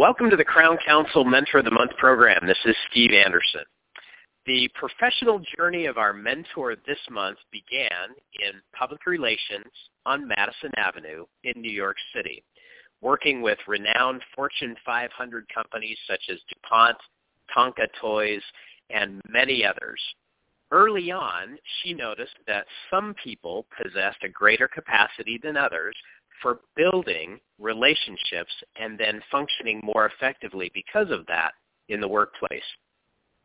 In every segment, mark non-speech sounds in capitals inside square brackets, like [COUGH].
Welcome to the Crown Council Mentor of the Month program. This is Steve Anderson. The professional journey of our mentor this month began in public relations on Madison Avenue in New York City, working with renowned Fortune 500 companies such as DuPont, Tonka Toys, and many others. Early on, she noticed that some people possessed a greater capacity than others for building relationships and then functioning more effectively because of that in the workplace.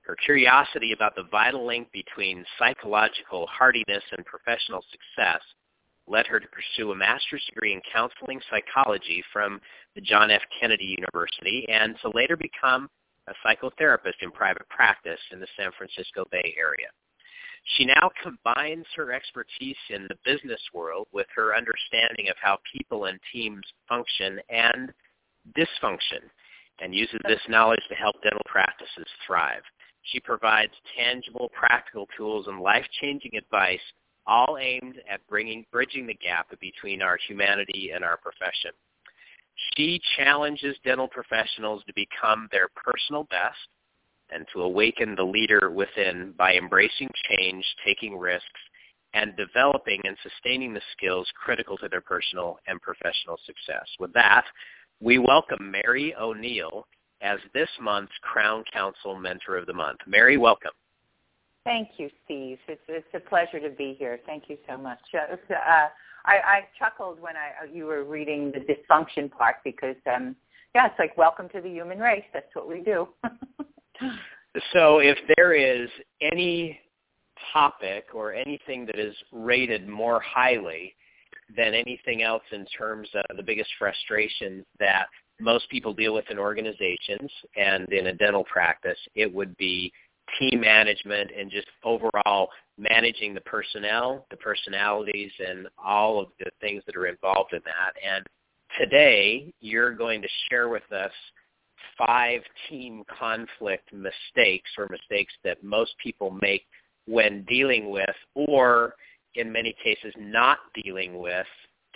Her curiosity about the vital link between psychological hardiness and professional success led her to pursue a master's degree in counseling psychology from the John F. Kennedy University and to later become a psychotherapist in private practice in the San Francisco Bay Area. She now combines her expertise in the business world with her understanding of how people and teams function and dysfunction and uses this knowledge to help dental practices thrive. She provides tangible, practical tools and life-changing advice, all aimed at bringing, bridging the gap between our humanity and our profession. She challenges dental professionals to become their personal best and to awaken the leader within by embracing change, taking risks, and developing and sustaining the skills critical to their personal and professional success. With that, we welcome Mary O'Neill as this month's Crown Council Mentor of the Month. Mary, welcome. Thank you, Steve. It's, it's a pleasure to be here. Thank you so much. Uh, I, I chuckled when I, you were reading the dysfunction part because, um, yeah, it's like welcome to the human race. That's what we do. [LAUGHS] so if there is any topic or anything that is rated more highly than anything else in terms of the biggest frustration that most people deal with in organizations and in a dental practice, it would be team management and just overall managing the personnel, the personalities, and all of the things that are involved in that. And today, you're going to share with us five team conflict mistakes or mistakes that most people make when dealing with or in many cases not dealing with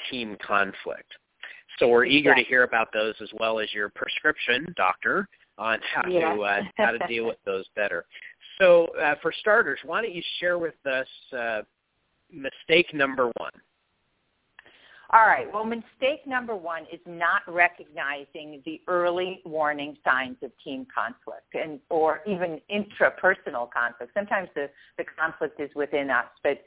team conflict. So we're eager to hear about those as well as your prescription, doctor, on how yeah. to uh, how to deal with those better. So uh, for starters, why don't you share with us uh, mistake number one? All right. Well, mistake number one is not recognizing the early warning signs of team conflict and or even intrapersonal conflict. Sometimes the, the conflict is within us, but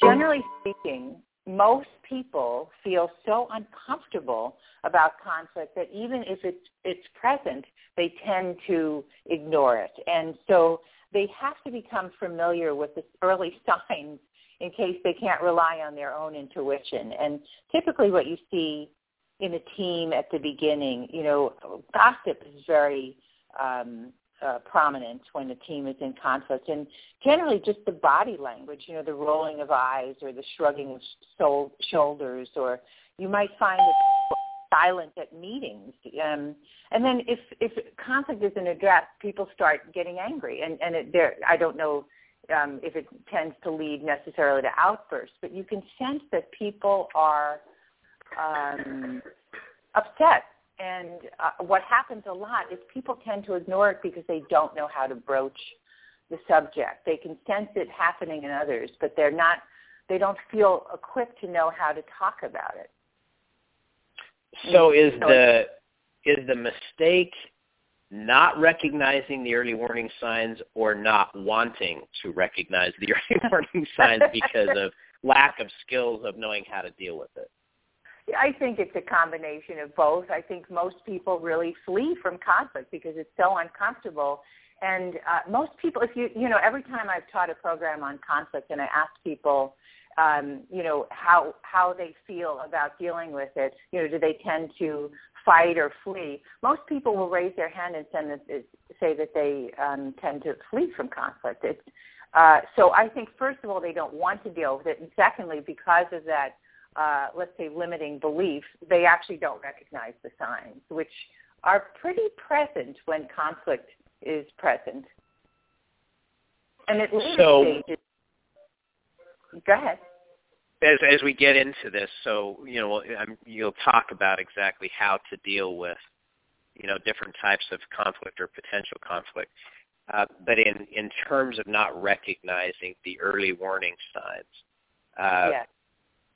generally speaking, most people feel so uncomfortable about conflict that even if it's it's present, they tend to ignore it. And so they have to become familiar with the early [LAUGHS] signs in case they can't rely on their own intuition. And typically what you see in a team at the beginning, you know, gossip is very um, uh, prominent when a team is in conflict. And generally just the body language, you know, the rolling of eyes or the shrugging of so- shoulders, or you might find that silent at meetings. Um, and then if, if conflict isn't addressed, people start getting angry. And, and it, there, I don't know um, if it tends to lead necessarily to outbursts, but you can sense that people are um, upset. And uh, what happens a lot is people tend to ignore it because they don't know how to broach the subject. They can sense it happening in others, but they're not. They don't feel equipped to know how to talk about it. So is the is the mistake not recognizing the early warning signs or not wanting to recognize the [LAUGHS] early [LAUGHS] warning signs because of lack of skills of knowing how to deal with it? I think it's a combination of both. I think most people really flee from conflict because it's so uncomfortable. And uh, most people, if you, you know, every time I've taught a program on conflict and I ask people, um, you know, how how they feel about dealing with it. You know, do they tend to fight or flee? Most people will raise their hand and send say that they um, tend to flee from conflict. It's, uh, so I think first of all they don't want to deal with it, and secondly, because of that, uh, let's say limiting belief, they actually don't recognize the signs, which are pretty present when conflict is present. And at later so, stages, Go ahead. As as we get into this, so you know, I'm, you'll talk about exactly how to deal with you know different types of conflict or potential conflict. Uh, but in in terms of not recognizing the early warning signs, uh, yes.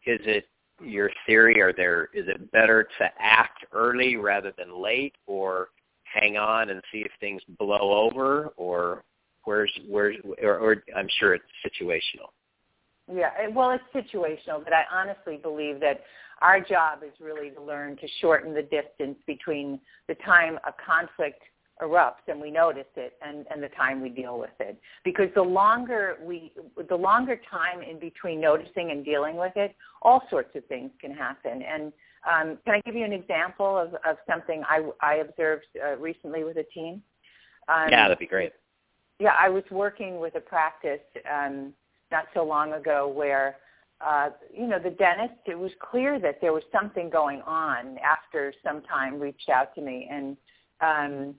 is it your theory? Are there is it better to act early rather than late, or hang on and see if things blow over, or where's where's or, or I'm sure it's situational. Yeah, well, it's situational, but I honestly believe that our job is really to learn to shorten the distance between the time a conflict erupts and we notice it and, and the time we deal with it. Because the longer we, the longer time in between noticing and dealing with it, all sorts of things can happen. And um, can I give you an example of, of something I, I observed uh, recently with a team? Um, yeah, that'd be great. Yeah, I was working with a practice um, not so long ago where uh, you know, the dentist, it was clear that there was something going on after some time reached out to me. And um,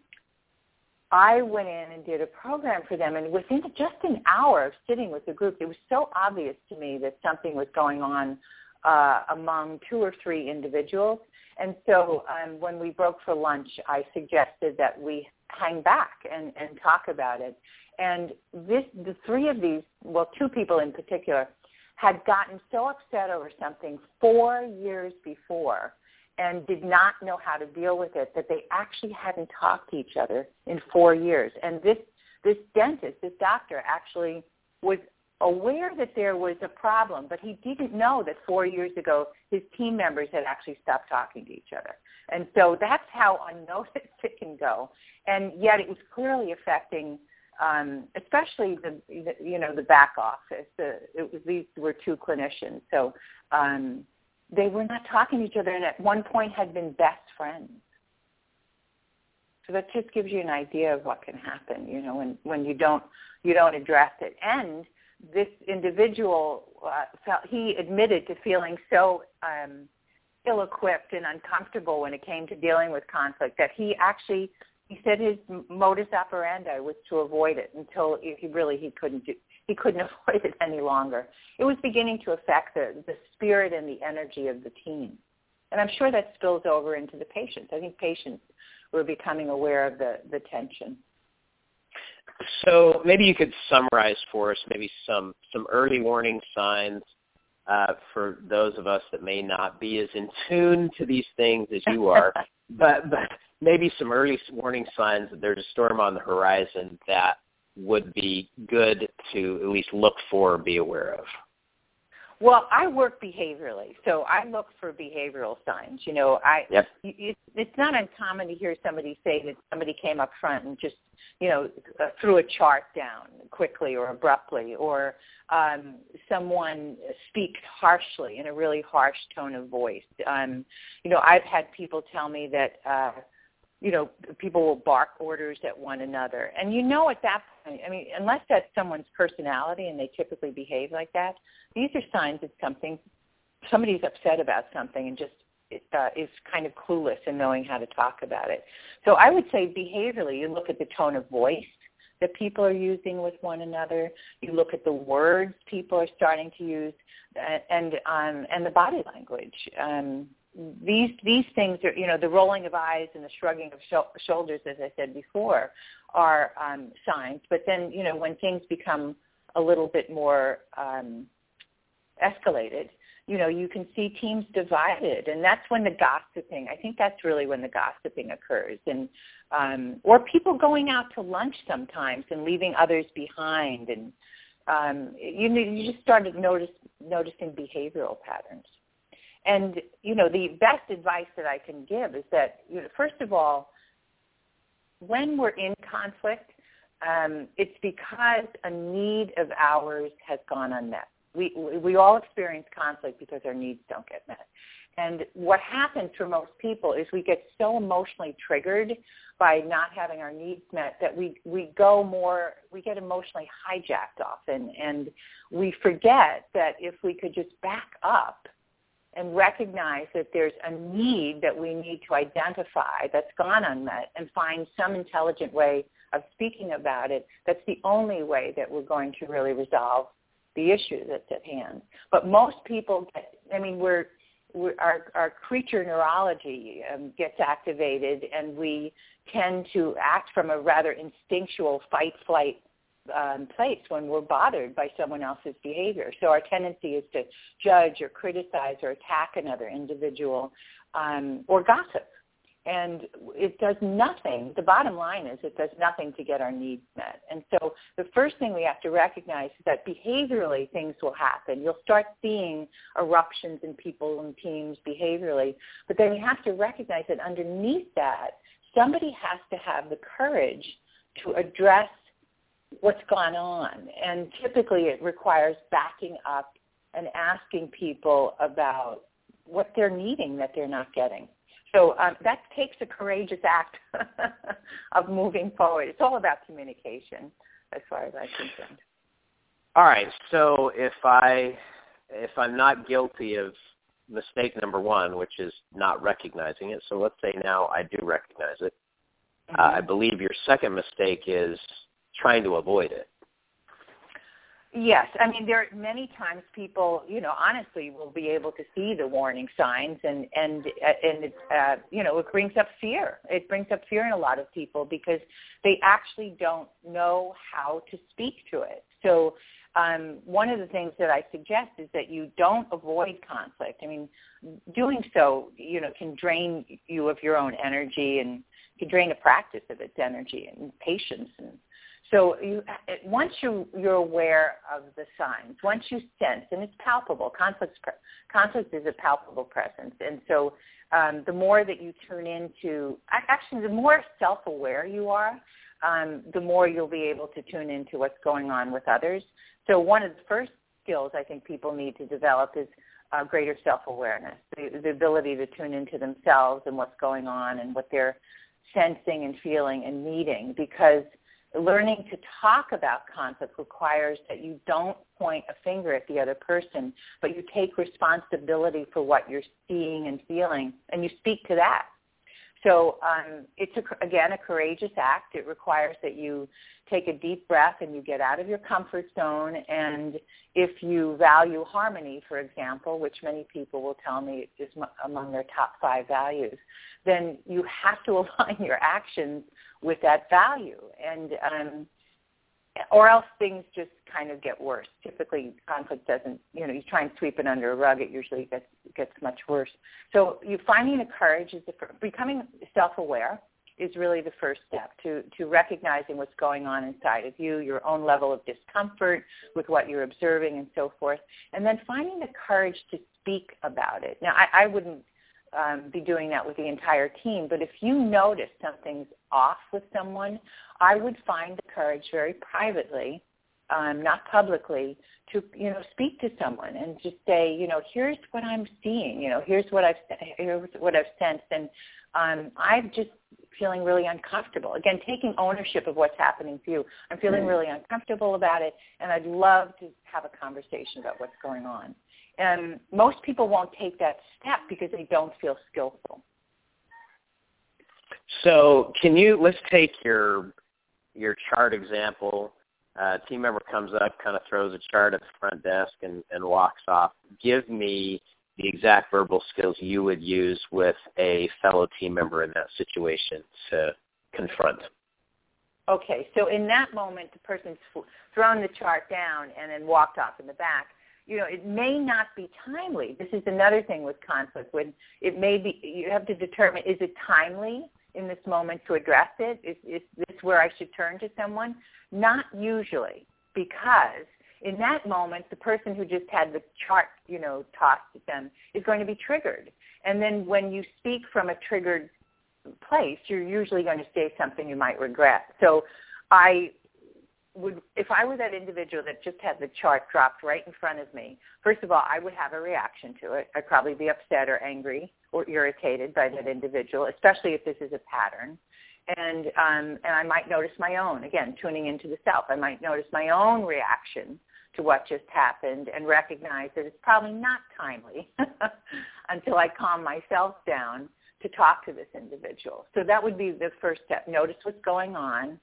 I went in and did a program for them. And within just an hour of sitting with the group, it was so obvious to me that something was going on uh, among two or three individuals. And so um, when we broke for lunch, I suggested that we hang back and, and talk about it. And this, the three of these, well, two people in particular, had gotten so upset over something four years before and did not know how to deal with it that they actually hadn't talked to each other in four years. And this this dentist, this doctor, actually was aware that there was a problem, but he didn't know that four years ago his team members had actually stopped talking to each other. And so that's how unnoticed it can go. And yet it was clearly affecting um, especially the, the you know the back office. The, it was, these were two clinicians, so um, they were not talking to each other, and at one point had been best friends. So that just gives you an idea of what can happen, you know, when when you don't you don't address it. And this individual uh, felt he admitted to feeling so um, ill-equipped and uncomfortable when it came to dealing with conflict that he actually he said his modus operandi was to avoid it until he really he couldn't do he couldn't [LAUGHS] avoid it any longer. It was beginning to affect the the spirit and the energy of the team, and I'm sure that spills over into the patients. I think patients were becoming aware of the the tension. So maybe you could summarize for us maybe some some early warning signs uh, for those of us that may not be as in tune to these things as you are. [LAUGHS] but but maybe some early warning signs that there's a storm on the horizon that would be good to at least look for or be aware of? Well, I work behaviorally, so I look for behavioral signs. You know, I yep. it, it's not uncommon to hear somebody say that somebody came up front and just you know uh, threw a chart down quickly or abruptly, or um, someone speaks harshly in a really harsh tone of voice. Um, you know, I've had people tell me that. Uh, you know, people will bark orders at one another. And you know at that point, I mean, unless that's someone's personality and they typically behave like that, these are signs that something, somebody's upset about something and just uh, is kind of clueless in knowing how to talk about it. So I would say behaviorally, you look at the tone of voice that people are using with one another. You look at the words people are starting to use, uh, and um, and the body language. Um, these these things are you know the rolling of eyes and the shrugging of sh- shoulders as I said before are um, signs. But then you know when things become a little bit more um, escalated you know you can see teams divided. And that's when the gossiping I think that's really when the gossiping occurs. And um, or people going out to lunch sometimes and leaving others behind. And um, you you just started notice noticing behavioral patterns and you know, the best advice that I can give is that you know, first of all, when we're in conflict, um, it's because a need of ours has gone unmet. We we all experience conflict because our needs don't get met. And what happens for most people is we get so emotionally triggered by not having our needs met that we, we go more, we get emotionally hijacked often. And we forget that if we could just back up and recognize that there's a need that we need to identify that's gone unmet and find some intelligent way of speaking about it, that's the only way that we're going to really resolve the issue that's at hand. But most people, get, I mean, we're we're our, our creature neurology um, gets activated and we tend to act from a rather instinctual fight flight um, place when we're bothered by someone else's behavior. So our tendency is to judge or criticize or attack another individual um, or gossip and it does nothing. The bottom line is it does nothing to get our needs met. And so the first thing we have to recognize is that behaviorally things will happen. You'll start seeing eruptions in people and teams behaviorally, but then you have to recognize that underneath that, somebody has to have the courage to address what's gone on. And typically it requires backing up and asking people about what they're needing that they're not getting. So um, that takes a courageous act [LAUGHS] of moving forward. It's all about communication, as far as I'm concerned. All right. So if I if I'm not guilty of mistake number one, which is not recognizing it, so let's say now I do recognize it. Mm-hmm. Uh, I believe your second mistake is trying to avoid it. Yes, I mean there are many times people, you know, honestly will be able to see the warning signs, and and and it, uh, you know it brings up fear. It brings up fear in a lot of people because they actually don't know how to speak to it. So um, one of the things that I suggest is that you don't avoid conflict. I mean, doing so, you know, can drain you of your own energy and can drain the practice of its energy and patience and so you, once you, you're aware of the signs, once you sense, and it's palpable, conflict, conflict is a palpable presence. And so um, the more that you tune into, actually the more self-aware you are, um, the more you'll be able to tune into what's going on with others. So one of the first skills I think people need to develop is uh, greater self-awareness, the, the ability to tune into themselves and what's going on and what they're sensing and feeling and needing because – learning to talk about conflict requires that you don't point a finger at the other person, but you take responsibility for what you're seeing and feeling, and you speak to that. So um, it's, a, again, a courageous act. It requires that you take a deep breath and you get out of your comfort zone. And if you value harmony, for example, which many people will tell me is among their top five values, then you have to [LAUGHS] align your actions with that value. And um, or else things just kind of get worse. Typically, conflict doesn't, you know, you try and sweep it under a rug, it usually gets gets much worse. So you finding the courage is the, becoming self-aware is really the first step to to recognizing what's going on inside of you, your own level of discomfort with what you're observing, and so forth, and then finding the courage to speak about it. Now, I, I wouldn't um, be doing that with the entire team. But if you notice something's off with someone, I would find the courage very privately, um, not publicly, to you know speak to someone and just say, you know, here's what I'm seeing. You know, here's what I've here's what I've sensed, and um, I'm just feeling really uncomfortable. Again, taking ownership of what's happening to you. I'm feeling mm. really uncomfortable about it, and I'd love to have a conversation about what's going on. And most people won't take that step because they don't feel skillful. So can you, let's take your, your chart example. Uh, team member comes up, kind of throws a chart at the front desk and, and walks off. Give me the exact verbal skills you would use with a fellow team member in that situation to confront. Okay, so in that moment, the person's thrown the chart down and then walked off in the back you know, it may not be timely. This is another thing with conflict. When it may be, you have to determine is it timely in this moment to address it? Is, is this where I should turn to someone? Not usually, because in that moment, the person who just had the chart, you know, tossed at them is going to be triggered. And then when you speak from a triggered place, you're usually going to say something you might regret. So I would if I were that individual that just had the chart dropped right in front of me, first of all, I would have a reaction to it. I'd probably be upset or angry or irritated by that individual, especially if this is a pattern. And um, and I might notice my own again, tuning into the self. I might notice my own reaction to what just happened and recognize that it's probably not timely [LAUGHS] until I calm myself down to talk to this individual. So that would be the first step. Notice what's going on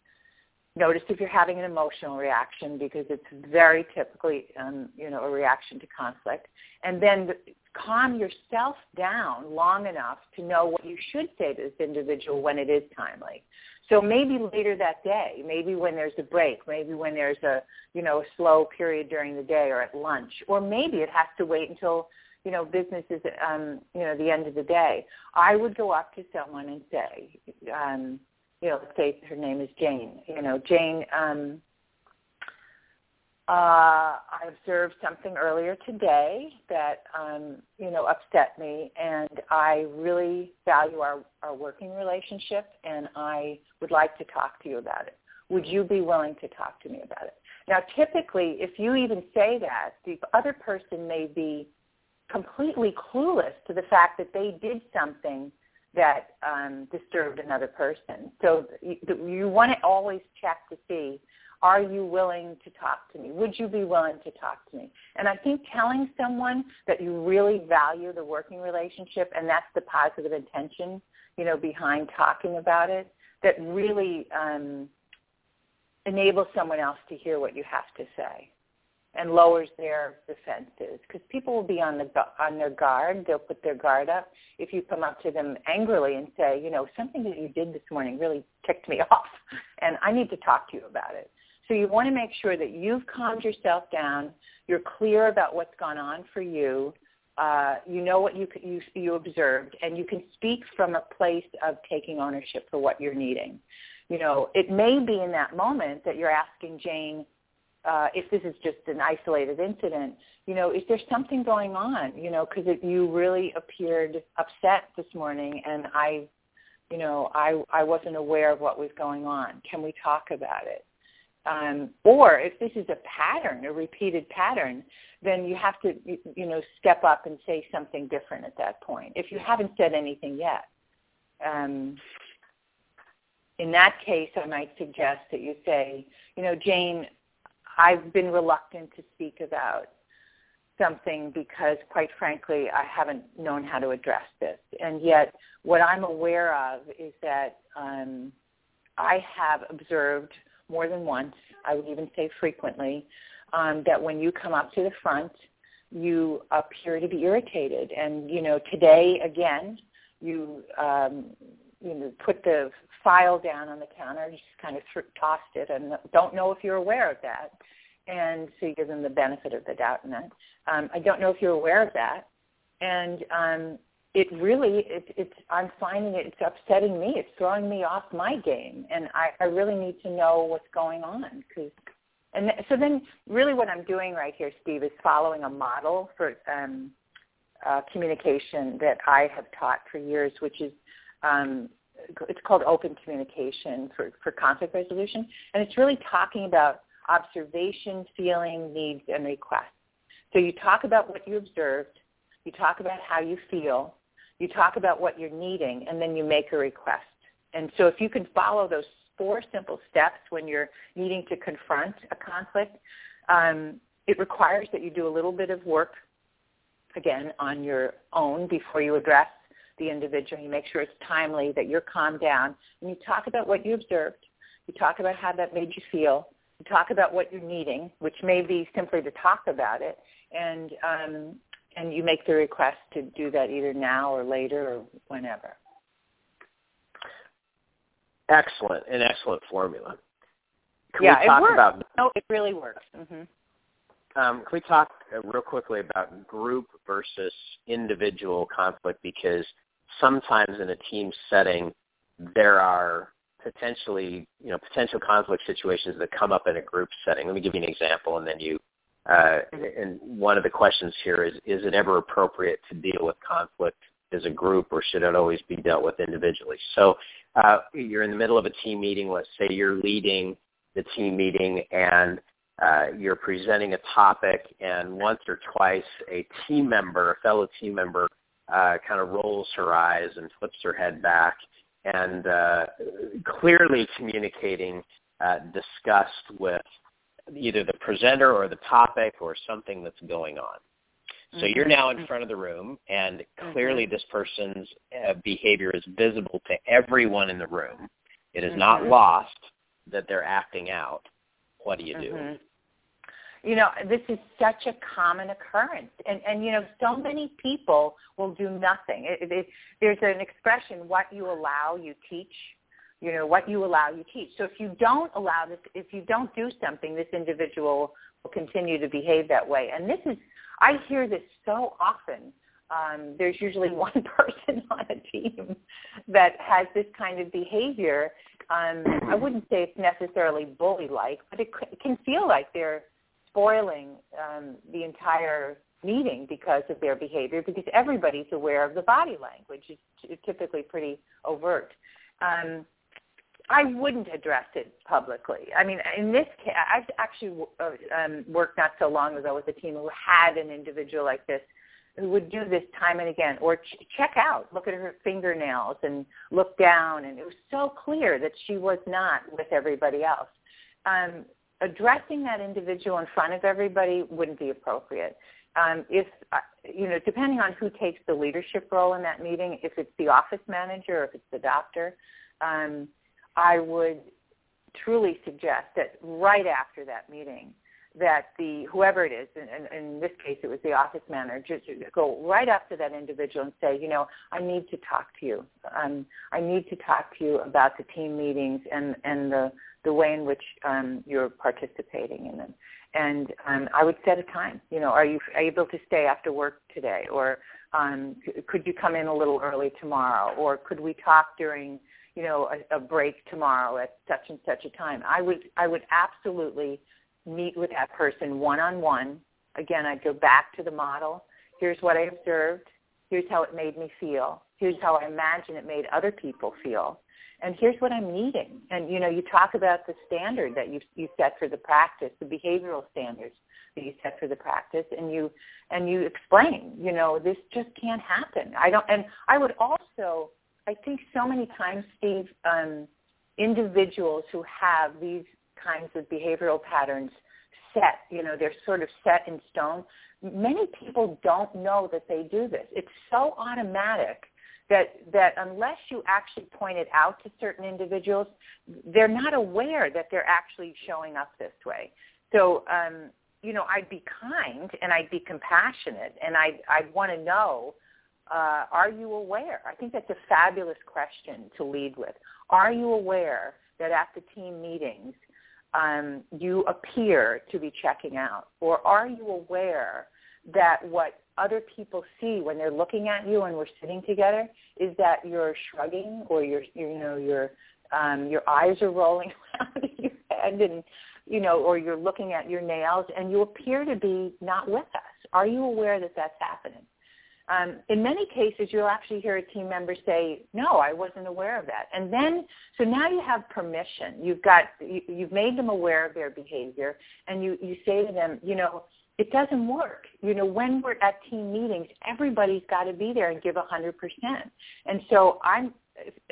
Notice if you're having an emotional reaction because it's very typically, um, you know, a reaction to conflict. And then calm yourself down long enough to know what you should say to this individual when it is timely. So maybe later that day, maybe when there's a break, maybe when there's a, you know, a slow period during the day or at lunch, or maybe it has to wait until, you know, business is, um, you know, the end of the day. I would go up to someone and say, um, you know, say her name is Jane. You know, Jane, um, uh, I observed something earlier today that um, you know upset me, and I really value our, our working relationship, and I would like to talk to you about it. Would you be willing to talk to me about it? Now, typically, if you even say that, the other person may be completely clueless to the fact that they did something that um, disturbed another person. So you, you want to always check to see are you willing to talk to me? Would you be willing to talk to me? And I think telling someone that you really value the working relationship and that's the positive intention, you know, behind talking about it, that really um, enables someone else to hear what you have to say and lowers their defenses because people will be on the on their guard they'll put their guard up if you come up to them angrily and say you know something that you did this morning really ticked me [LAUGHS] off and i need to talk to you about it so you want to make sure that you've calmed yourself down. You're clear about what's gone on for you. Uh, you know what you, you, you observed, and you can speak from a place of taking ownership for what you're needing. You know, it may be in that moment that you're asking Jane, uh, if this is just an isolated incident, you know, is there something going on? You know, because you really appeared upset this morning, and I, you know, I I wasn't aware of what was going on. Can we talk about it? um, or if this is a pattern, a repeated pattern, then you have to, you know, step up and say something different at that point. If you haven't said anything yet, um, in that case, I might suggest that you say, you know, Jane, I've been reluctant to speak about something because, quite frankly, I haven't known how to address this. And yet, what I'm aware of is that um, I have observed more than once, I would even say frequently, um, that when you come up to the front, you appear to be irritated. And, you know, today, again, you, um, you know, put the file down on the counter, just kind of th- tossed it, and don't know if you're aware of that. And so you give them the benefit of the doubt in that. Um, I don't know if you're aware of that. And um, it really it, it's I'm finding it, it's upsetting me. It's throwing me off my game, and I, I really need to know what's going on because. And th- so then, really, what I'm doing right here, Steve, is following a model for um, uh, communication that I have taught for years, which is um, it's called open communication for, for conflict resolution, and it's really talking about observation, feeling, needs, and requests. So you talk about what you observed, you talk about how you feel, you talk about what you're needing, and then you make a request. And so if you can follow those four simple steps when you're needing to confront a conflict, um, it requires that you do a little bit of work, again, on your own before you address the individual. You make sure it's timely, that you're calmed down, and you talk about what you observed. You talk about how that made you feel. You talk about what you're needing, which may be simply to talk about it, and um, and you make the request to do that either now or later or whenever. Excellent, an excellent formula. Can yeah, we talk it works. about? No, it really works. Mm-hmm. Um, can we talk uh, real quickly about group versus individual conflict? Because sometimes in a team setting, there are potentially, you know, potential conflict situations that come up in a group setting. Let me give you an example, and then you uh, and one of the questions here is, is it ever appropriate to deal with conflict as a group or should it always be dealt with individually? So uh, you're in the middle of a team meeting. Let's say you're leading the team meeting and uh, you're presenting a topic and once or twice a team member, a fellow team member, uh, kind of rolls her eyes and flips her head back and uh, clearly communicating uh, disgust with either the presenter or the topic or something that's going on. So you're now in mm-hmm. front of the room, and mm-hmm. clearly this person's uh, behavior is visible to everyone in the room. It is not Mhm. lost that they're acting out. What do you do? Mhm. You know, this is such a common occurrence, and and you know, so many people will do nothing. It, it, there's an expression: "What you allow, you teach." You know, what you allow, you teach. So if you don't allow this, if you don't do something, this individual will continue to behave that way. And this is, I hear this so often. Um, there's usually [LAUGHS] one person on a team that has this kind of behavior. Um, I wouldn't say it's necessarily bully-like, but it, it can feel like they're spoiling um, the entire meeting because of their behavior because everybody's aware of the body language. It's typically pretty overt. Um, I wouldn't address it publicly. I mean, in this case, I've actually uh, um, worked not so long ago with a team who had an individual like this who would do this time and again or ch- check out, look at her fingernails and look down. And it was so clear that she was not with everybody else. Um, addressing that individual in front of everybody wouldn't be appropriate. Um, if uh, you know, depending on who takes the leadership role in that meeting, if it's the office manager or if it's the doctor, um, I would truly suggest that right after that meeting, that the whoever it is, and, in this case it was the office manager, go right up to that individual and say, you know, I need to talk to you. Um, I need to talk to you about the team meetings and and the the way in which um, you're participating in them. And um, I would set a time. You know, are you able to stay after work today, or um, could you come in a little early tomorrow, or could we talk during you know a, a break tomorrow at such and such a time? I would I would absolutely meet with that person one on one. Again, I'd go back to the model. Here's what I observed. Here's how it made me feel. Here's how I imagine it made other people feel. And here's what I'm needing. And you know, you talk about the standard that you you set for the practice, the behavioral standards that you set for the practice, and you and you explain. You know, this just can't happen. I don't. And I would also, I think, so many times, Steve, um, individuals who have these kinds of behavioral patterns set, you know, they're sort of set in stone. Many people don't know that they do this. It's so automatic that that unless you actually point it out to certain individuals, they're not aware that they're actually showing up this way. So, um, you know, I'd be kind and I'd be compassionate and I'd I'd want to know, uh, are you aware? I think that's a fabulous question to lead with. Are you aware that at the team meetings um, you appear to be checking out? Or are you aware that what other people see when they're looking at you and we're sitting together is that you're shrugging or you're, you know, your um, your eyes are rolling [LAUGHS] around your head and, you know, or you're looking at your nails and you appear to be not with us. Are you aware that that's happening? Um, in many cases, you'll actually hear a team member say, "No, I wasn't aware of that." And then, so now you have permission. You've got you, you've made them aware of their behavior, and you you say to them, you know, it doesn't work. You know, when we're at team meetings, everybody's got to be there and give a hundred percent. And so I'm,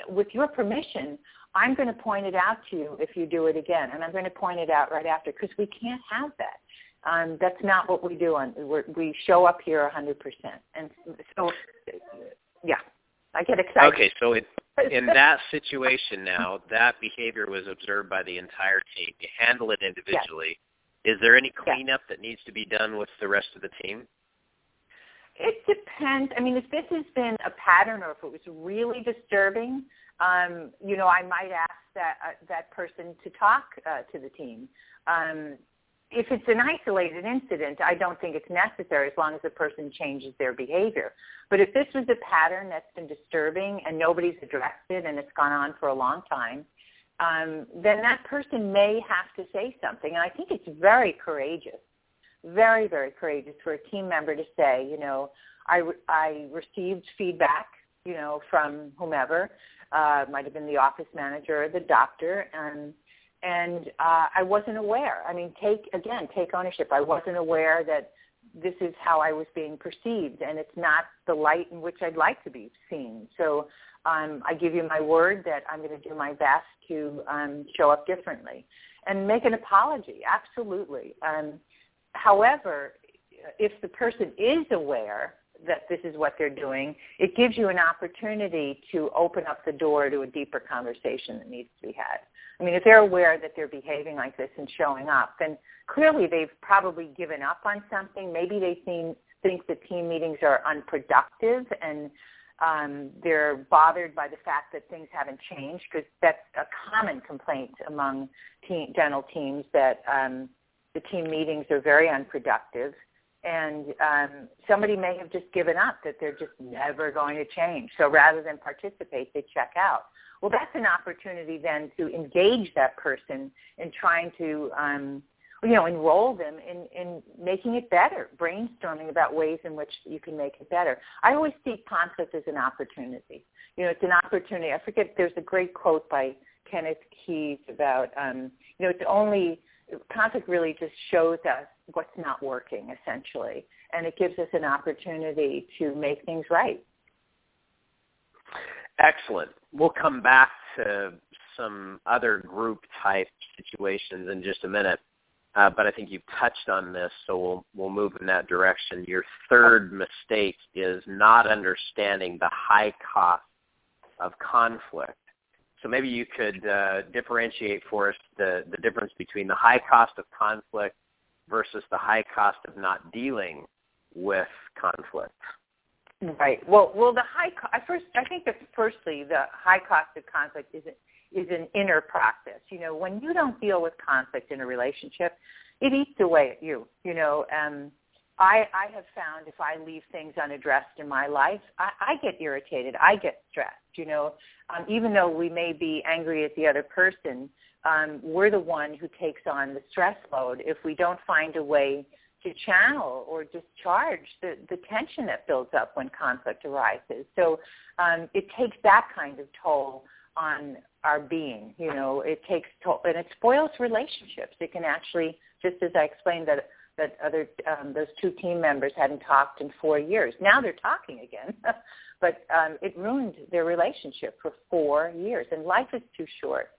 with your permission, I'm going to point it out to you if you do it again, and I'm going to point it out right after because we can't have that. Um, that's not what we do. On we're, we show up here 100%, and so yeah, I get excited. Okay, so in, in that situation now, that behavior was observed by the entire team. You handle it individually. Yes. Is there any cleanup that needs to be done with the rest of the team? It depends. I mean, if this has been a pattern or if it was really disturbing, um, you know, I might ask that uh, that person to talk uh, to the team. Um, if it's an isolated incident, I don't think it's necessary as long as the person changes their behavior. But if this was a pattern that's been disturbing and nobody's addressed it and it's gone on for a long time, um, then that person may have to say something. And I think it's very courageous, very, very courageous for a team member to say, you know, I, I received feedback, you know, from whomever, uh, might have been the office manager or the doctor, and and uh, I wasn't aware. I mean, take again, take ownership. I wasn't aware that this is how I was being perceived, and it's not the light in which I'd like to be seen. So um, I give you my word that I'm going to do my best to um, show up differently and make an apology. Absolutely. Um, however, if the person is aware that this is what they're doing, it gives you an opportunity to open up the door to a deeper conversation that needs to be had. I mean, if they're aware that they're behaving like this and showing up, then clearly they've probably given up on something. Maybe they seem, think that team meetings are unproductive and um, they're bothered by the fact that things haven't changed because that's a common complaint among team, dental teams that um, the team meetings are very unproductive and um, somebody may have just given up that they're just never going to change. So rather than participate, they check out. Well, that's an opportunity then to engage that person in trying to, um, you know, enroll them in, in making it better, brainstorming about ways in which you can make it better. I always see conflict as an opportunity. You know, it's an opportunity. I forget, there's a great quote by Kenneth Keyes about, um, you know, it's only, conflict really just shows us what's not working essentially, and it gives us an opportunity to make things right. Excellent. We'll come back to some other group type situations in just a minute. Uh, but I think you've touched on this, so we'll we'll move in that direction. Your third mistake is not understanding the high cost of conflict. So maybe you could uh, differentiate for us the, the difference between the high cost of conflict versus the high cost of not dealing with conflict. Right. Well, well, the high co- first, I think that firstly, the high cost of conflict is is an inner process. You know, when you don't deal with conflict in a relationship, it eats away at you. You know, um, I I have found if I leave things unaddressed in my life, I, I get irritated. I get stressed. You know, um, even though we may be angry at the other person, um, we're the one who takes on the stress load if we don't find a way to channel or discharge the, the tension that builds up when conflict arises. So um, it takes that kind of toll on our being. You know, it takes toll, and it spoils relationships. It can actually, just as I explained that that other um, those two team members hadn't talked in four years. Now they're talking again, [LAUGHS] but um, it ruined their relationship for four years. And life is too short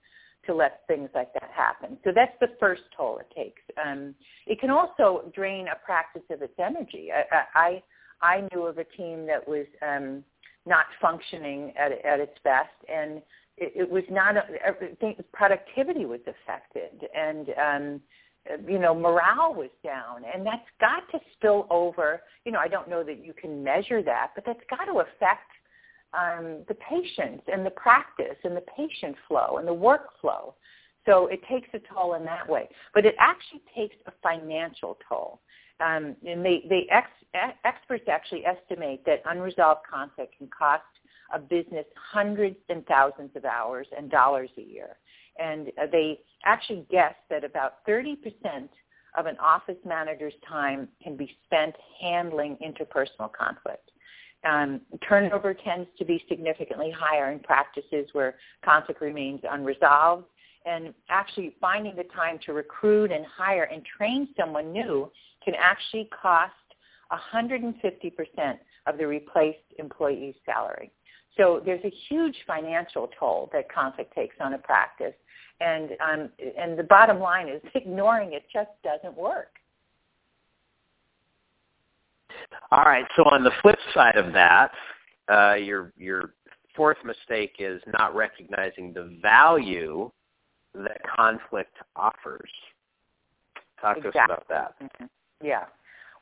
to let things like that happen. So that's the first toll it takes. Um, it can also drain a practice of its energy. I, I, I knew of a team that was um, not functioning at, at its best, and it, was not everything. Productivity was affected, and um, you know morale was down, and that's got to spill over. You know, I don't know that you can measure that, but that's got to affect um, the patients and the practice and the patient flow and the workflow. So it takes a toll in that way. But it actually takes a financial toll. Um, and they, they ex, experts actually estimate that unresolved conflict can cost a business hundreds and thousands of hours and dollars a year. And they actually guess that about 30% of an office manager's time can be spent handling interpersonal conflict. Um, turnover tends to be significantly higher in practices where conflict remains unresolved. And actually finding the time to recruit and hire and train someone new can actually cost 150% of the replaced employee's salary. So there's a huge financial toll that conflict takes on a practice. And, um, and the bottom line is [LAUGHS] ignoring it just doesn't work. All right. So on the flip side of that, uh, your your fourth mistake is not recognizing the value that conflict offers. Talk exactly. to us about that. Mm-hmm. Yeah.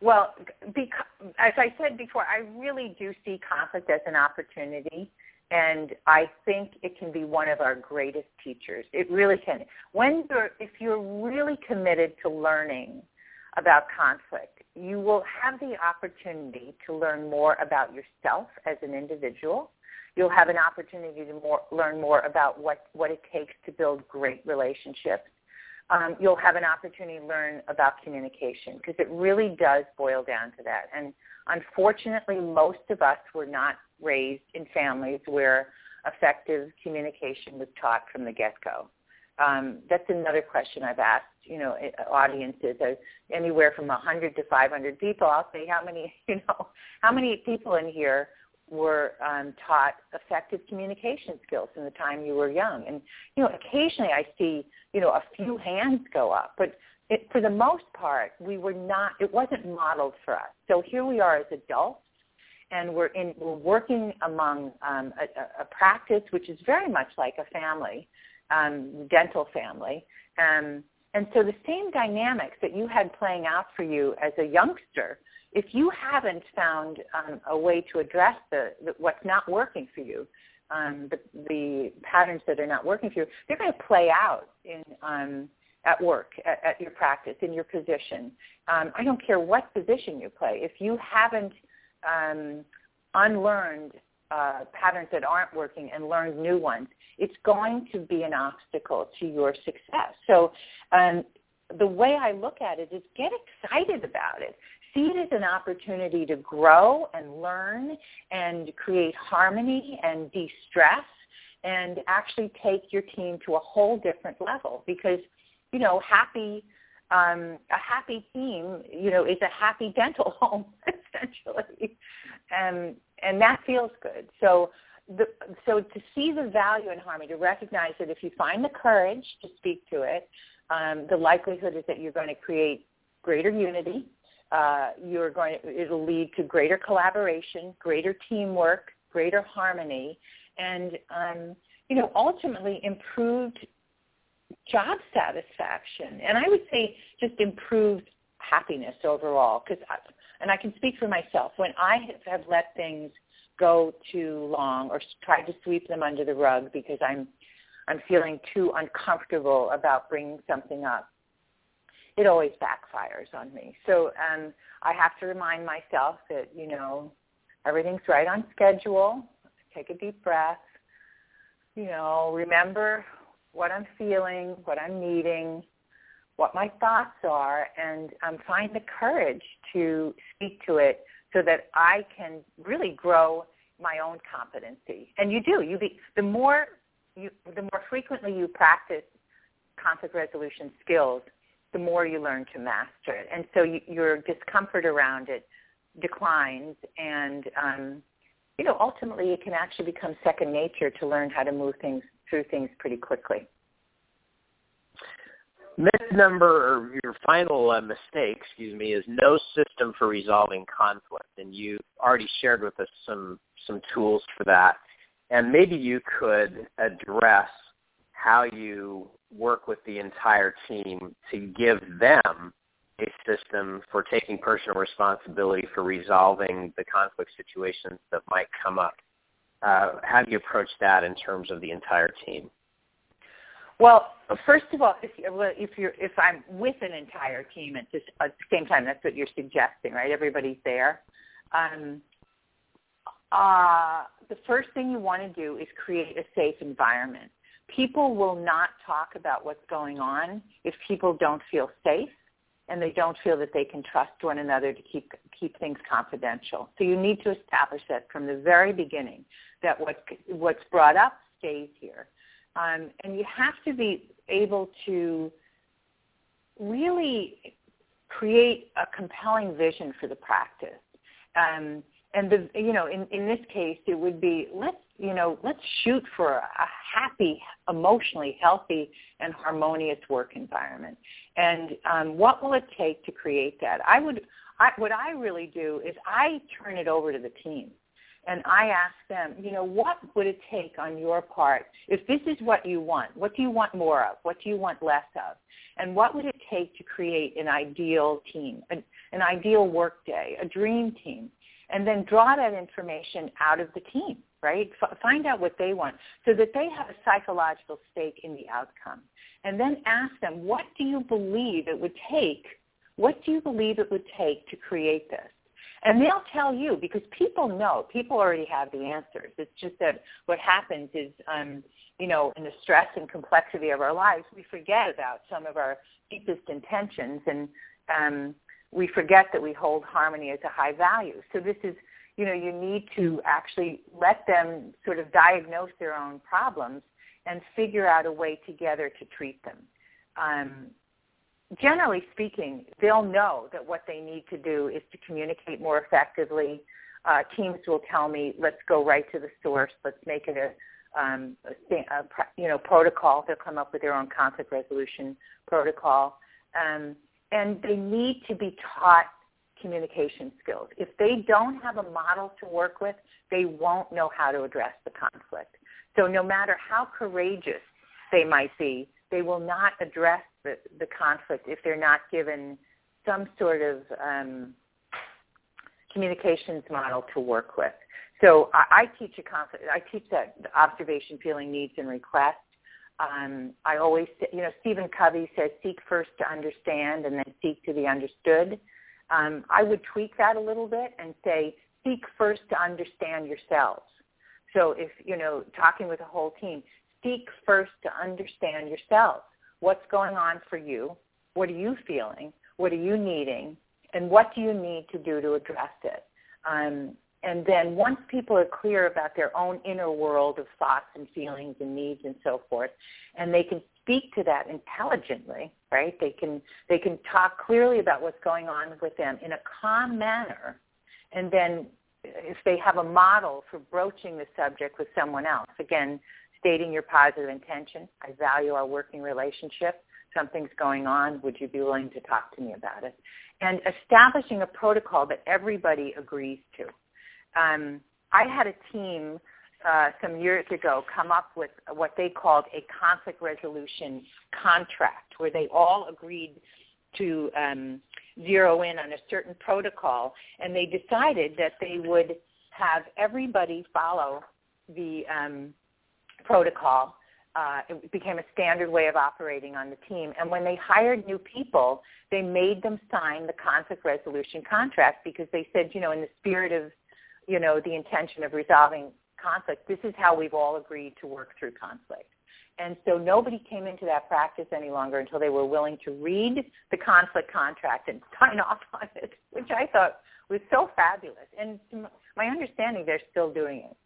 Well, because, as I said before, I really do see conflict as an opportunity, and I think it can be one of our greatest teachers. It really can. When you're, if you're really committed to learning about conflict, you will have the opportunity to learn more about yourself as an individual. You'll have an opportunity to more, learn more about what, what it takes to build great relationships. Um, you'll have an opportunity to learn about communication because it really does boil down to that. And unfortunately, most of us were not raised in families where effective communication was taught from the get-go. Um, that's another question I've asked, you know, audiences, uh, anywhere from 100 to 500 people. I'll say how many, [LAUGHS] you know, how many people in here were um, taught effective communication skills in the time you were young. And, you know, occasionally I see, you know, a few hands go up, but it, for the most part, we were not, it wasn't modeled for us. So here we are as adults, and we're in we're working among um, a, a, practice which is very much like a family, um, dental family. Um, and so the same dynamics that you had playing out for you as a youngster, if you haven't found um, a way to address the, the, what's not working for you, um, the, the patterns that are not working for you, they're going to play out in um, at work, at, at your practice, in your position. Um, I don't care what position you play. If you haven't um, unlearned uh, patterns that aren't working and learned new ones, it's going to be an obstacle to your success. So um, the way I look at it is get excited about it. See it as an opportunity to grow and learn and create harmony and de-stress and actually take your team to a whole different level because, you know, happy um, a happy team, you know, is a happy [LAUGHS] dental home essentially, and and that feels good. So, the, so to see the value in harmony, to recognize that if you find the courage to speak to it, um, the likelihood is that you're going to create greater unity. Uh, you're going to, it'll lead to greater collaboration, greater teamwork, greater harmony, and um, you know, ultimately improved job satisfaction, and I would say just improved happiness overall. Because, and I can speak for myself. When I have let things go too long or tried to sweep them under the rug because I'm I'm feeling too uncomfortable about bringing something up, it always backfires on me. So um, I have to remind myself that you know everything's right on schedule. Take a deep breath. You know, remember what I'm feeling, what I'm needing, what my thoughts are, and um, find the courage to speak to it so that I can really grow my own competency. And you do. You be, the more you, the more frequently you practice conflict resolution skills, the more you learn to master it. And so you, your discomfort around it declines, and um, you know ultimately it can actually become second nature to learn how to move things through things pretty quickly. Myth number, or your final uh, mistake, excuse me, is no system for resolving conflict, and you already shared with us some some tools for that. And maybe you could address how you work with the entire team to give them a system for taking personal responsibility for resolving the conflict situations that might come up uh, how do you approach that in terms of the entire team? Well, first of all, if, if you're if I'm with an entire team at, this, at the same time, that's what you're suggesting, right? Everybody's there. Um, uh, the first thing you want to do is create a safe environment. People will not talk about what's going on if people don't feel safe and they don't feel that they can trust one another to keep keep things confidential. So you need to establish that from the very beginning that what what's brought up stays here, um, and you have to be able to really create a compelling vision for the practice. Um, and the you know in in this case it would be let's you know let's shoot for a happy emotionally healthy and harmonious work environment and um, what will it take to create that i would I, what i really do is i turn it over to the team and I ask them, you know, what would it take on your part if this is what you want? What do you want more of? What do you want less of? And what would it take to create an ideal team, an, an ideal work day, a dream team? And then draw that information out of the team, right? F- find out what they want so that they have a psychological stake in the outcome. And then ask them, what do you believe it would take? What do you believe it would take to create this? And they'll tell you because people know. People already have the answers. It's just that what happens is, um, you know, in the stress and complexity of our lives, we forget about some of our deepest intentions and um, we forget that we hold harmony as a high value. So this is, you know, you need to actually let them sort of diagnose their own problems and figure out a way together to treat them. Um, generally speaking, they'll know that what they need to do is to communicate more effectively. Uh, teams will tell me, let's go right to the source. Let's make it a, um, a, a you know protocol. They'll come up with their own conflict resolution protocol, um, and they need to be taught communication skills. If they don't have a model to work with, they won't know how to address the conflict. So no matter how courageous they might be, they will not address the, the conflict if they're not given some sort of um, communications model to work with. So I, I teach a conflict. I teach that observation, feeling, needs, and request. Um, I always, you know, Stephen Covey says, seek first to understand and then seek to be understood. Um, I would tweak that a little bit and say, seek first to understand yourselves. So if, you know, talking with a whole team, seek first to understand yourselves. What's going on for you? What are you feeling? What are you needing? And what do you need to do to address it? Um, and then once people are clear about their own inner world of thoughts and feelings and needs and so forth, and they can speak to that intelligently, right? They can they can talk clearly about what's going on with them in a calm manner, and then if they have a model for broaching the subject with someone else, again, stating your positive intention. I value our working relationship. Something's going on. Would you be willing to talk to me about it? And establishing a protocol that everybody agrees to um, I had a team uh, some years ago come up with what they called a conflict resolution contract, where they all agreed to um, zero in on a certain protocol, and they decided that they would have everybody follow the um, protocol. Uh, it became a standard way of operating on the team. And when they hired new people, they made them sign the conflict resolution contract because they said, you know, in the spirit of you know, the intention of resolving conflict. This is how we've all agreed to work through conflict. And so nobody came into that practice any longer until they were willing to read the conflict contract and [LAUGHS] sign off on it, which I thought was so fabulous. And to my understanding, they're still doing it.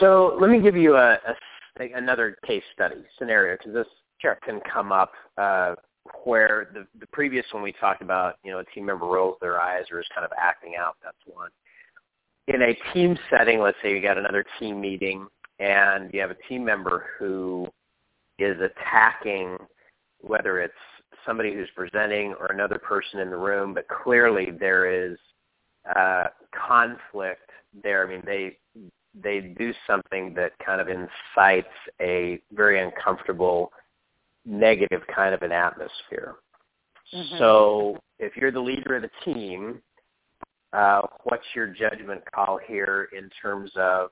So let me give you a, a another case study scenario because this sure. can come up uh, where the the previous one we talked about, you know, a team member rolls their eyes or is kind of acting out. That's one. In a team setting, let's say you got another team meeting and you have a team member who is attacking whether it's somebody who's presenting or another person in the room, but clearly there is uh, conflict there. I mean, they they do something that kind of incites a very uncomfortable negative kind of an atmosphere. Mm-hmm. So if you're the leader of the team, uh, what's your judgment call here in terms of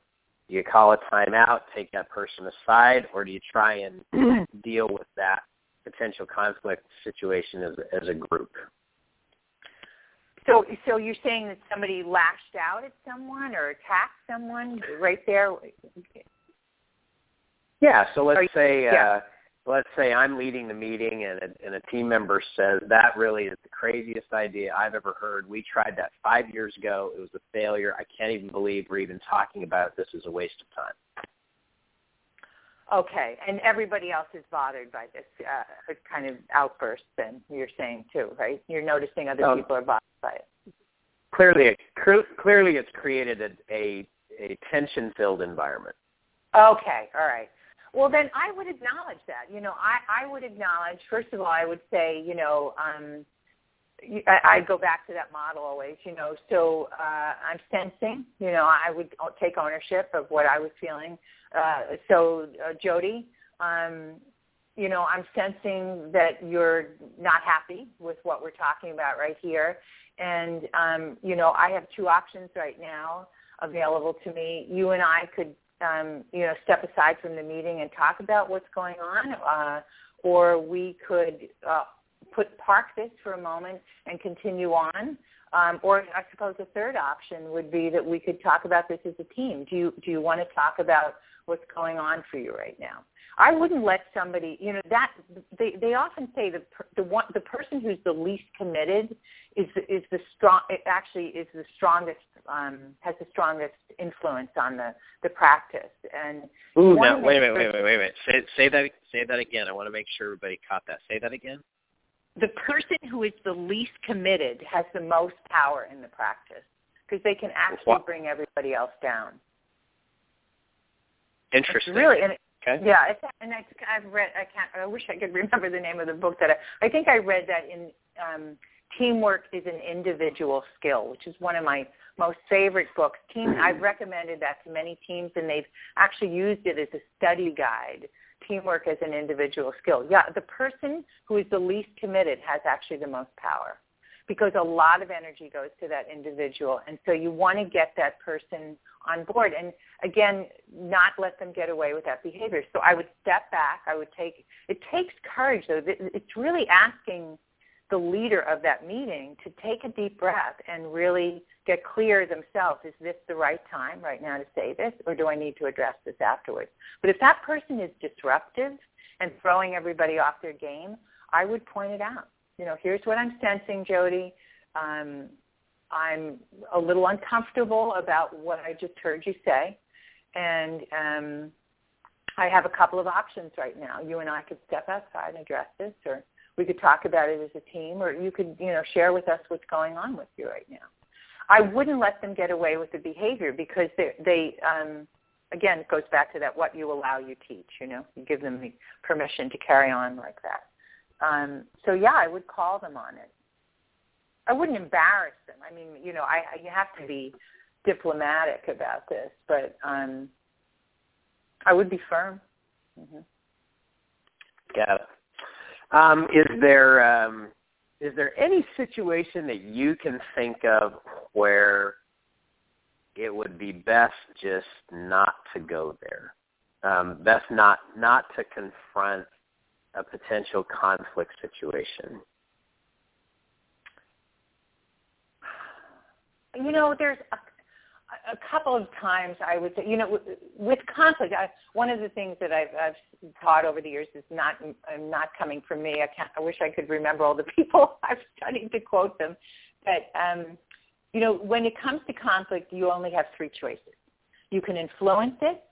do you call a timeout, take that person aside, or do you try and [CLEARS THROAT] deal with that potential conflict situation as, as a group? So, so you're saying that somebody lashed out at someone or attacked someone right there? Yeah. So let's say yeah. uh, let's say I'm leading the meeting and a, and a team member says that really is the craziest idea I've ever heard. We tried that five years ago. It was a failure. I can't even believe we're even talking about it. This is a waste of time. Okay, and everybody else is bothered by this uh, kind of outburst. Then you're saying too, right? You're noticing other um, people are bothered by it. Clearly, it, clearly, it's created a, a, a tension-filled environment. Okay, all right. Well, then I would acknowledge that. You know, I, I would acknowledge, first of all, I would say, you know, um, I, I go back to that model always, you know, so uh, I'm sensing, you know, I would take ownership of what I was feeling. Uh, so, uh, Jody, um, you know, I'm sensing that you're not happy with what we're talking about right here. And, um, you know, I have two options right now available to me. You and I could um, you know, step aside from the meeting and talk about what's going on, uh, or we could uh, put park this for a moment and continue on. Um, or I suppose a third option would be that we could talk about this as a team. Do you do you want to talk about what's going on for you right now? I wouldn't let somebody, you know, that they they often say the the one the person who's the least committed is is the strong actually is the strongest um, has the strongest influence on the the practice. And ooh, no, wait a minute, wait a minute, wait a minute. Say say that say that again. I want to make sure everybody caught that. Say that again. The person who is the least committed has the most power in the practice because they can actually what? bring everybody else down. Interesting. It's really, and it, Okay. Yeah, it's, and I, I've read. I can't. I wish I could [LAUGHS] remember the name of the book that I. I think I read that in um, Teamwork is an individual skill, which is one of my most favorite books. Team, I've recommended that to many teams, and they've actually used it as a study guide. Teamwork as an individual skill. Yeah, the person who is the least committed has actually the most power because a lot of energy goes to that individual. And so you want to get that person on board. And again, not let them get away with that behavior. So I would step back. I would take, it takes courage though. It's really asking the leader of that meeting to take a deep breath and really get clear themselves, is this the right time right now to say this or do I need to address this afterwards? But if that person is disruptive and throwing everybody off their game, I would point it out. You know, here's what I'm sensing, Jody. Um, I'm a little uncomfortable about what I just heard you say. And um, I have a couple of options right now. You and I could step outside and address this or we could talk about it as a team, or you could, you know, share with us what's going on with you right now. I wouldn't let them get away with the behavior because they, they um, again, it goes back to that what you allow, you teach. You know, you give them the permission to carry on like that. Um, so yeah, I would call them on it. I wouldn't embarrass them. I mean, you know, I, you have to be diplomatic about this, but um, I would be firm. Mm-hmm. Got it. Um, is there um, is there any situation that you can think of where it would be best just not to go there? Um, best not not to confront a potential conflict situation. You know, there's a a couple of times I would say, you know, with conflict, I, one of the things that I've, I've taught over the years is not not coming from me. I, can't, I wish I could remember all the [LAUGHS] people I've studied to quote them, but um, you know, when it comes to conflict, you only have three choices. You can influence it,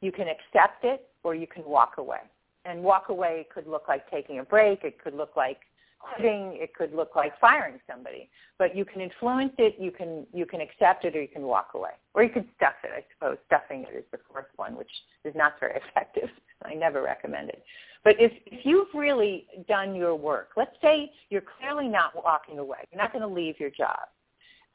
you can accept it, or you can walk away. And walk away could look like taking a break. It could look like quitting. It could look like firing somebody. But you can influence it, you can you can accept it, or you can walk away, or you can stuff it. I suppose stuffing it is the fourth one, which is not very [LAUGHS] effective. I never recommend it. But if if you've really done your work, let's say you're clearly not walking away, you're not going to leave your job.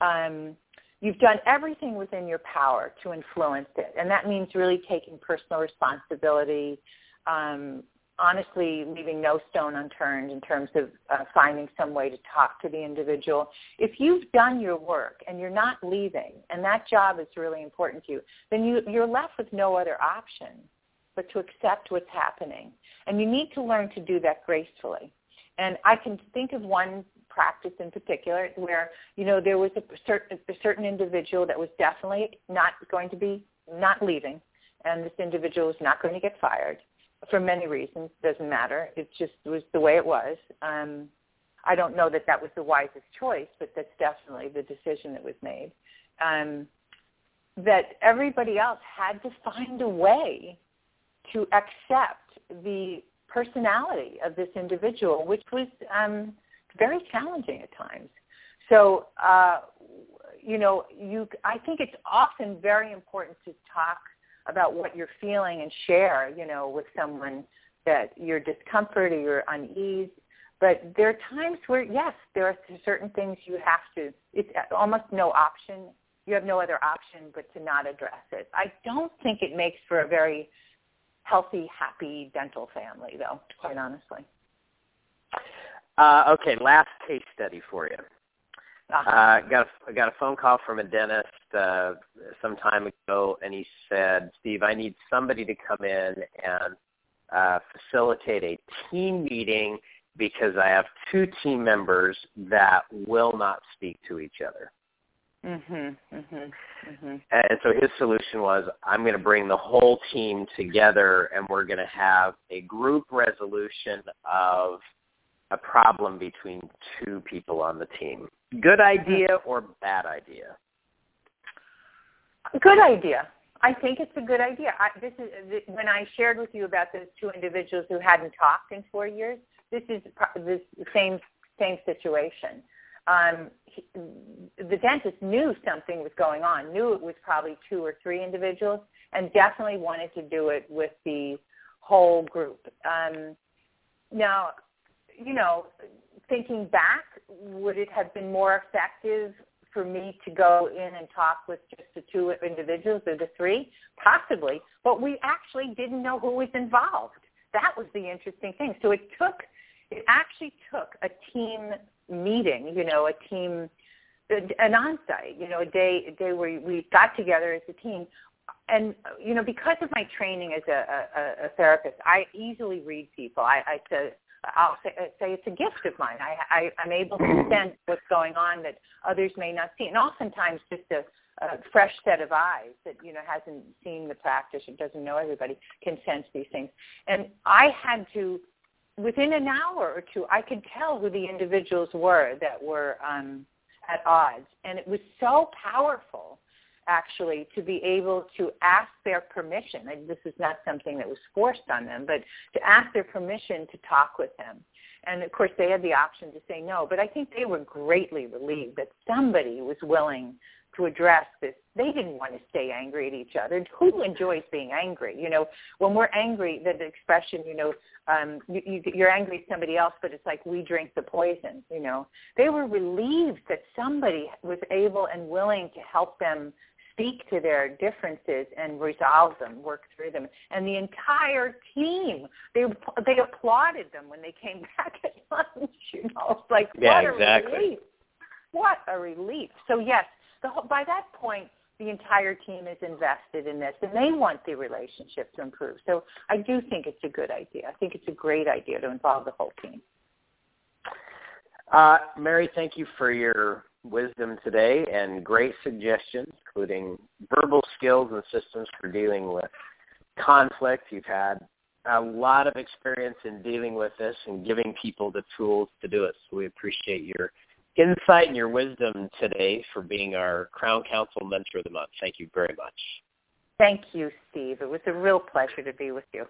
Um, you've done everything within your power to influence it, and that means really taking personal responsibility. Um, honestly leaving no stone unturned in terms of uh, finding some way to talk to the individual. If you've done your work and you're not leaving, and that job is really important to you, then you, you're left with no other option but to accept what's happening. And you need to learn to do that gracefully. And I can think of one practice in particular where, you know, there was a certain, a certain individual that was definitely not going to be, not leaving, and this individual was not going to get fired for many reasons. Doesn't matter. It just was the way it was. Um, I don't know that that was the wisest choice, but that's definitely the decision that was made. Um, that everybody else had to find a way to accept the personality of this individual, which was um, very challenging at times. So, uh, you know, you, I think it's often very important to talk about what you're feeling and share, you know, with someone that your discomfort or your unease. But there are times where, yes, there are certain things you have to, it's almost no option. You have no other option but to not address it. I don't think it makes for a very healthy, happy dental family, though, quite honestly. Uh, okay, last case study for you. Uh-huh. Uh, got a, got a phone call from a dentist uh, some time ago, and he said, "Steve, I need somebody to come in and uh, facilitate a team meeting because I have two team members that will not speak to each other." Mhm. Mhm. Mhm. And so his solution was, I'm going to bring the whole team together, and we're going to have a group resolution of a problem between two people on the team. Good idea or bad idea? Good idea. I think it's a good idea. I, this is when I shared with you about those two individuals who hadn't talked in four years. This is the same same situation. Um, he, the dentist knew something was going on, knew it was probably two or three individuals, and definitely wanted to do it with the whole group. Um, now, you know, thinking back, would it have been more effective for me to go in and talk with just the two individuals or the three? Possibly, but we actually didn't know who was involved. That was the interesting thing. So it took, it actually took a team meeting, you know, a team, an on-site, you know, a day, a day where we got together as a team. And, you know, because of my training as a, a, a therapist, I easily read people. I, I I'll say, uh, say it's a gift of mine. I, I, I'm able to [LAUGHS] sense what's going on that others may not see. And oftentimes just a, a fresh set of eyes that, you know, hasn't seen the practice or doesn't know everybody can sense these things. And I had to, within an hour or two, I could tell who the individuals were that were um, at odds. And it was so powerful actually to be able to ask their permission. And this is not something that was forced on them, but to ask their permission to talk with them. And of course, they had the option to say no, but I think they were greatly relieved that somebody was willing to address this. They didn't want to stay angry at each other. Who enjoys being angry? You know, when we're angry, the, expression, you know, um, you, you're angry at somebody else, but it's like we drink the poison. You know, they were relieved that somebody was able and willing to help them speak to their differences and resolve them, work through them. And the entire team, they they applauded them when they came [LAUGHS] back at lunch. You know, it's like yeah, what exactly. a relief! What a relief! So yes, the whole, by that point, the entire team is invested in this, and they want the relationship to improve. So I do think it's a good idea. I think it's a great idea to involve the whole team. Uh, Mary, thank you for your wisdom today and great suggestions, including verbal skills and systems for dealing with conflict. You've had a lot of experience in dealing with this and giving people the tools to do it. So we appreciate your insight and your wisdom today for being our Crown Council Mentor of the Month. Thank you very much. Thank you, Steve. It was a real pleasure to be with you.